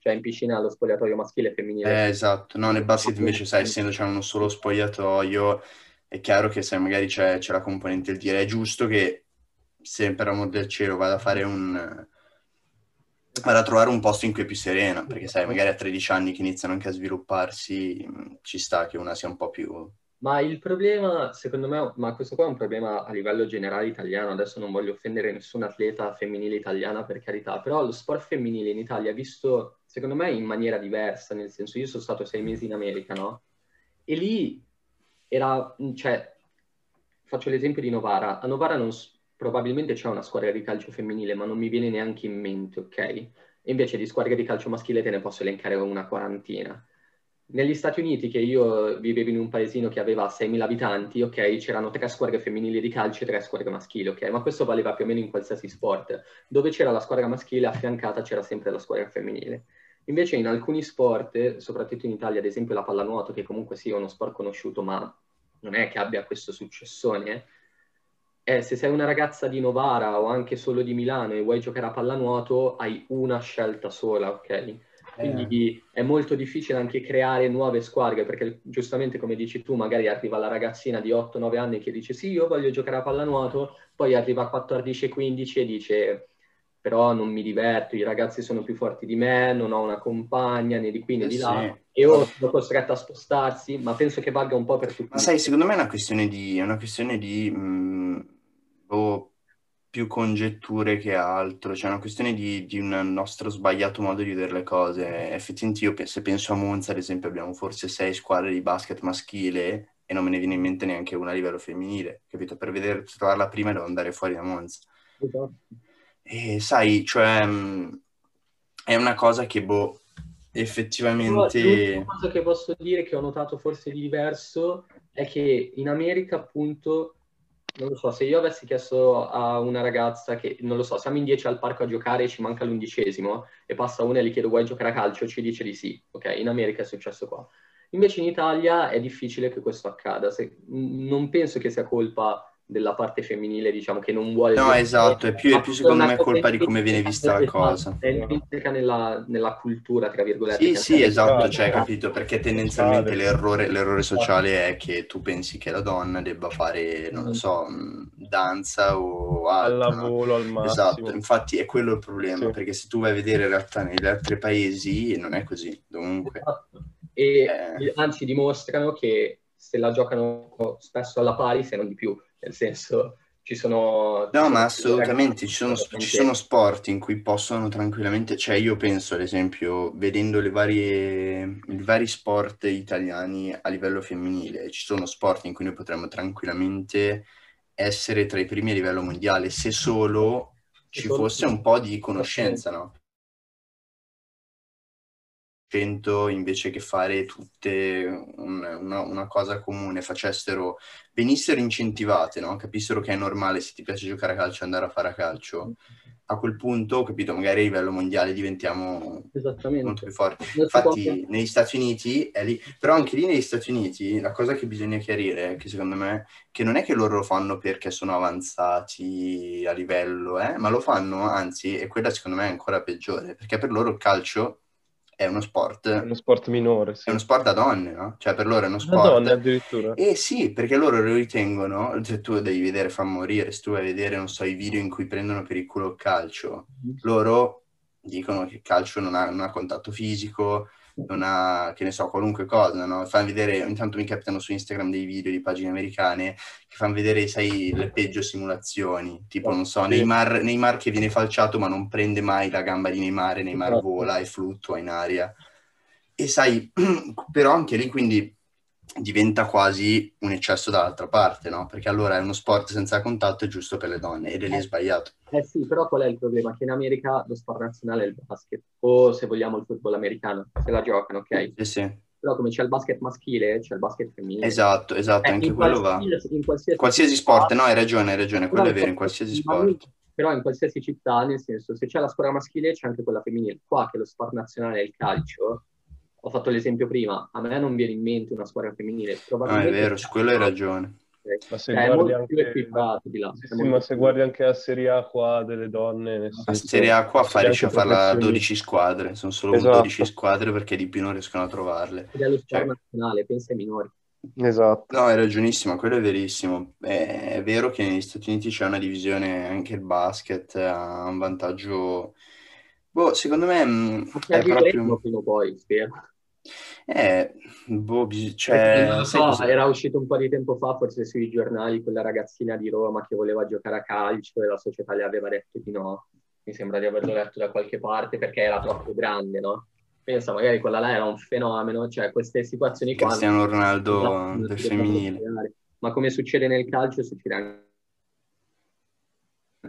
Cioè in piscina lo spogliatoio maschile e femminile. Eh, esatto. No, nel basket invece, sai, essendo c'è uno solo spogliatoio, è chiaro che sai, magari c'è, c'è la componente del dire è giusto che se per amor del cielo vada a fare un... vada a trovare un posto in cui è più serena, perché sai, magari a 13 anni che iniziano anche a svilupparsi, ci sta che una sia un po' più ma il problema, secondo me, ma questo qua è un problema a livello generale italiano, adesso non voglio offendere nessun atleta femminile italiana per carità, però lo sport femminile in Italia è visto, secondo me, in maniera diversa, nel senso io sono stato sei mesi in America, no? E lì era, cioè, faccio l'esempio di Novara, a Novara non, probabilmente c'è una squadra di calcio femminile, ma non mi viene neanche in mente, ok? Invece di squadre di calcio maschile te ne posso elencare una quarantina negli Stati Uniti, che io vivevo in un paesino che aveva 6.000 abitanti, ok, c'erano tre squadre femminili di calcio e tre squadre maschili, ok, ma questo valeva più o meno in qualsiasi sport. Dove c'era la squadra maschile, affiancata c'era sempre la squadra femminile. Invece in alcuni sport, soprattutto in Italia, ad esempio la pallanuoto, che comunque sia uno sport conosciuto, ma non è che abbia questo successone, eh, se sei una ragazza di Novara o anche solo di Milano e vuoi giocare a pallanuoto, hai una scelta sola, ok? Quindi eh. è molto difficile anche creare nuove squadre, perché giustamente come dici tu, magari arriva la ragazzina di 8-9 anni che dice sì, io voglio giocare a pallanuoto, poi arriva a 14-15 e dice però non mi diverto, i ragazzi sono più forti di me, non ho una compagna né di qui né eh di là, sì. e ora sono costretto a spostarsi, ma penso che valga un po' per tutti. Ma sai, secondo me è una questione di, è una questione di mh, mm, boh, più congetture che altro, cioè è una questione di, di, un nostro sbagliato modo di vedere le cose. Effettivamente io se penso a Monza, ad esempio, abbiamo forse sei squadre di basket maschile e non me ne viene in mente neanche una a livello femminile, capito? Per vedere, per trovarla prima devo andare fuori da Monza. E sai, cioè, è una cosa che, boh, effettivamente... L'unica cosa che posso dire che ho notato forse di diverso è che in America, appunto, non lo so, se io avessi chiesto a una ragazza che, non lo so, siamo in 10 al parco a giocare e ci manca l'undicesimo e passa una e gli chiedo vuoi giocare a calcio, ci dice di sì, ok? In America è successo qua. Invece in Italia è difficile che questo accada. Se, non penso che sia colpa della parte femminile, diciamo, che non vuole... No, esatto, è più, è più secondo me colpa di come viene vista la cosa. È intrinseca nella, nella, cultura, tra virgolette. Sì, sì, esatto, cioè, capito, perché tendenzialmente l'errore, l'errore, sociale è che tu pensi che la donna debba fare, non lo mm. so, mm, danza o altro. Al lavoro, no? al massimo. Esatto, infatti è quello il problema, sì. perché se tu vai a vedere in realtà negli altri paesi non è così, comunque. Esatto. E eh. anzi dimostrano che se la giocano spesso alla pari, se non di più nel senso ci sono... No, ma assolutamente, ci sono, ci sono, sport in cui possono tranquillamente, cioè io penso ad esempio, vedendo le varie, i vari sport italiani a livello femminile, ci sono sport in cui noi potremmo tranquillamente essere tra i primi a livello mondiale, se solo ci fosse un po' di conoscenza, no? Invece che fare tutte un, una, una, cosa comune, facessero, venissero incentivate, no? capissero che è normale se ti piace giocare a calcio andare a fare a calcio, a quel punto, capito, magari a livello mondiale diventiamo molto più forti. Infatti negli Stati Uniti è lì, però anche lì negli Stati Uniti la cosa che bisogna chiarire, che secondo me, che non è che loro lo fanno perché sono avanzati a livello, eh, ma lo fanno, anzi, e quella secondo me è ancora peggiore, perché per loro il calcio è uno sport... È uno sport minore, sì. È uno sport da donne, no? Cioè per loro è uno sport... Da donne addirittura. Eh sì, perché loro lo ritengono, se tu devi vedere fa morire, se tu vai a vedere, non so, i video in cui prendono per il culo il calcio, mm-hmm. loro dicono che il calcio non ha, non ha contatto fisico, ha, che ne so, qualunque cosa, no? Fanno vedere, intanto mi capitano su Instagram dei video di pagine americane che fanno vedere, sai, le peggio simulazioni, tipo, non so, Neymar, Neymar che viene falciato ma non prende mai la gamba di Neymar, Neymar esatto. vola e fluttua in aria. E sai, però anche lì quindi diventa quasi un eccesso dall'altra parte, no? Perché allora è uno sport senza contatto è giusto per le donne ed è lì sbagliato. Eh sì, però qual è il problema? Che in America lo sport nazionale è il basket, o se vogliamo il football americano, se la giocano, ok? Sì, sì. Però come c'è il basket maschile, c'è il basket femminile. Esatto, esatto, eh, anche quello va. In qualsiasi, qualsiasi sport, no, hai ragione, hai ragione, quello è vero, in qualsiasi sport. Però in qualsiasi città, nel senso, se c'è la squadra maschile c'è anche quella femminile. Qua che lo sport nazionale è il calcio, ho fatto l'esempio prima, a me non viene in mente una squadra femminile. Ah, è vero, su quello hai ragione. Ma se, cioè, guardi anche... di là. Sì, sì, ma se guardi anche la Serie A qua delle donne... La Serie A qua fa, riesce a farla 12 squadre, sono solo esatto. 12 squadre perché di più non riescono a trovarle. Ed è lo cioè... nazionale, pensa ai minori. Esatto. No, hai ragionissimo, quello è verissimo. È, è, vero che negli Stati Uniti c'è una divisione, anche il basket ha un vantaggio... Boh, secondo me mm, è proprio... Fino poi, spero. Eh, boh, cioè, non so, era uscito un po' di tempo fa, forse sui giornali, quella ragazzina di Roma che voleva giocare a calcio e la società le aveva detto di no. Mi sembra di averlo letto da qualche parte perché era troppo grande, no? Pensa, magari quella là era un fenomeno, cioè queste situazioni qua... Cristiano Ronaldo del femminile. Ma come succede nel calcio, succede anche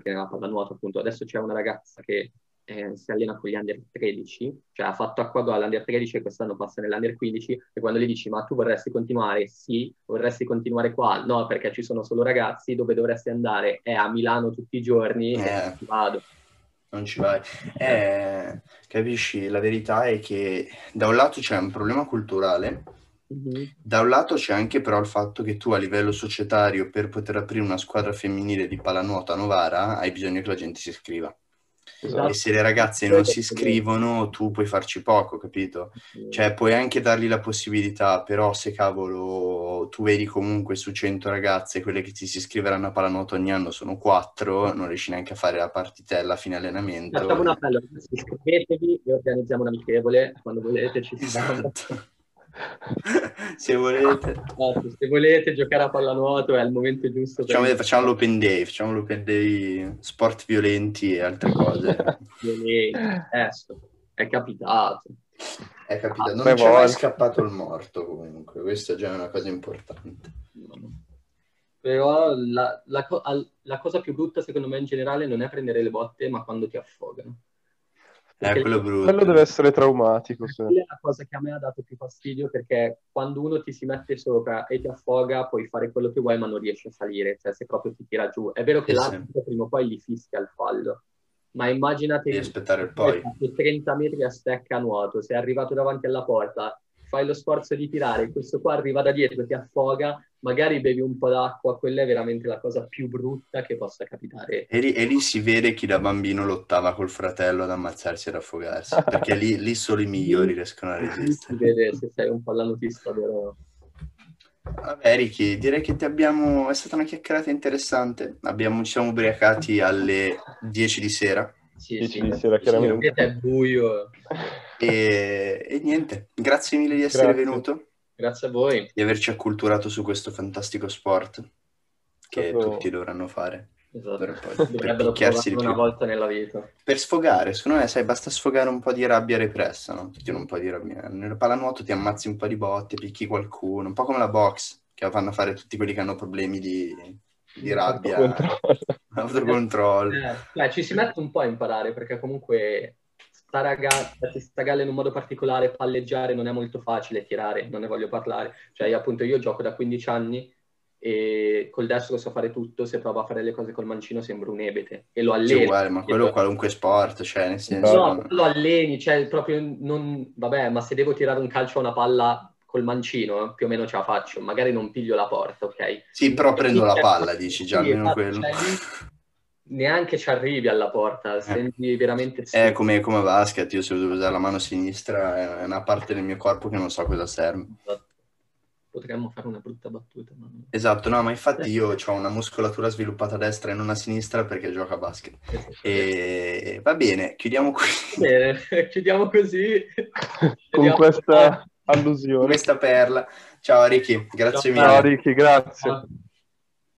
nella pallanuoto, appunto. Adesso c'è una ragazza che eh, si allena con gli under 13, cioè ha fatto acqua all'under 13 e quest'anno passa nell'under 15 e quando gli dici ma tu vorresti continuare? Sì, vorresti continuare qua? No, perché ci sono solo ragazzi, dove dovresti andare? È a Milano tutti i giorni eh, e ci vado. Non ci vai. Eh, capisci, la verità è che da un lato c'è un problema culturale, mm-hmm. da un lato c'è anche però il fatto che tu a livello societario per poter aprire una squadra femminile di pallanuoto a Novara hai bisogno che la gente si iscriva. Esatto. E se le ragazze non si iscrivono, tu puoi farci poco, capito? Cioè, puoi anche dargli la possibilità, però se cavolo tu vedi comunque su 100 ragazze, quelle che ti si iscriveranno a pallanuoto ogni anno sono 4, non riesci neanche a fare la partitella a fine allenamento. Facciamo un appello, iscrivetevi e organizziamo un amichevole, quando volete ci siamo. Esatto. se volete. Esatto, se volete giocare a pallanuoto è il momento giusto facciamo, per... facciamo l'open day facciamo l'open day sport violenti e altre cose. Eh, è capitato. È capitato non c'è mai scappato il morto comunque questa già è una cosa importante. Però la, la, la cosa più brutta secondo me in generale non è prendere le botte ma quando ti affogano eh, quello brutto. Quello deve essere traumatico. Sì. Quella è la cosa che a me ha dato più fastidio perché quando uno ti si mette sopra e ti affoga puoi fare quello che vuoi ma non riesci a salire, cioè se proprio ti tira giù. È vero che eh, l'arbitro prima o poi gli fischia il fallo, ma immaginate di aspettare il poi. 30 metri a stecca a nuoto, sei arrivato davanti alla porta, fai lo sforzo di tirare, questo qua arriva da dietro e ti affoga, magari bevi un po' d'acqua, quella è veramente la cosa più brutta che possa capitare. E lì, e lì si vede chi da bambino lottava col fratello ad ammazzarsi e ad affogarsi, perché lì, lì, solo i migliori riescono a resistere. Si vede se sei un pallanotista vero. Vabbè, Ricky, direi che ti abbiamo... è stata una chiacchierata interessante. Abbiamo, ci siamo ubriacati alle 10 di sera. Sì, 10 sì, di sera, chiaramente. È buio. E, e niente, grazie mille di essere Grazie. venuto, Grazie a voi. di averci acculturato su questo fantastico sport che Proprio- tutti dovranno fare. Esatto. Per, per Dovrebbero picchiarsi di più. una volta nella vita. Per sfogare, secondo me, sai, basta sfogare un po' di rabbia repressa, no? Ti tiro un po' di rabbia. Nel pallanuoto ti ammazzi un po' di botte, picchi qualcuno, un po' come la box, che fanno fare tutti quelli che hanno problemi di, di rabbia, Autocontrollo. autocontrollo. Eh, beh, ci si mette un po' a imparare perché comunque stare a ga- sta galla in un modo particolare, palleggiare non è molto facile, tirare, non ne voglio parlare. Cioè, io, appunto, io gioco da 15 anni e col destro so fare tutto, se provo a fare le cose col mancino sembro un ebete e lo Sì, alleno. uguale, ma quello qualunque sport, cioè, nel senso... No, lo alleni, cioè proprio non... Vabbè, ma se devo tirare un calcio a una palla col mancino, più o meno ce la faccio. Magari non piglio la porta, ok? Sì, però prendo la Sì, palla, dici già, sì, almeno esatto, quello. cioè, neanche ci arrivi alla porta, senti veramente... È come, come basket, io se devo usare la mano sinistra è una parte del mio corpo che non so cosa serve. Potremmo fare una brutta battuta, ma... Esatto, no, ma infatti io ho una muscolatura sviluppata a destra e non a sinistra perché gioco a basket. E va bene, chiudiamo qui Bene, chiudiamo così. Con Vediamo- questa allusione. questa perla. Ciao Ricky, grazie Ciao, mille. Ciao Ricky, grazie. Ciao.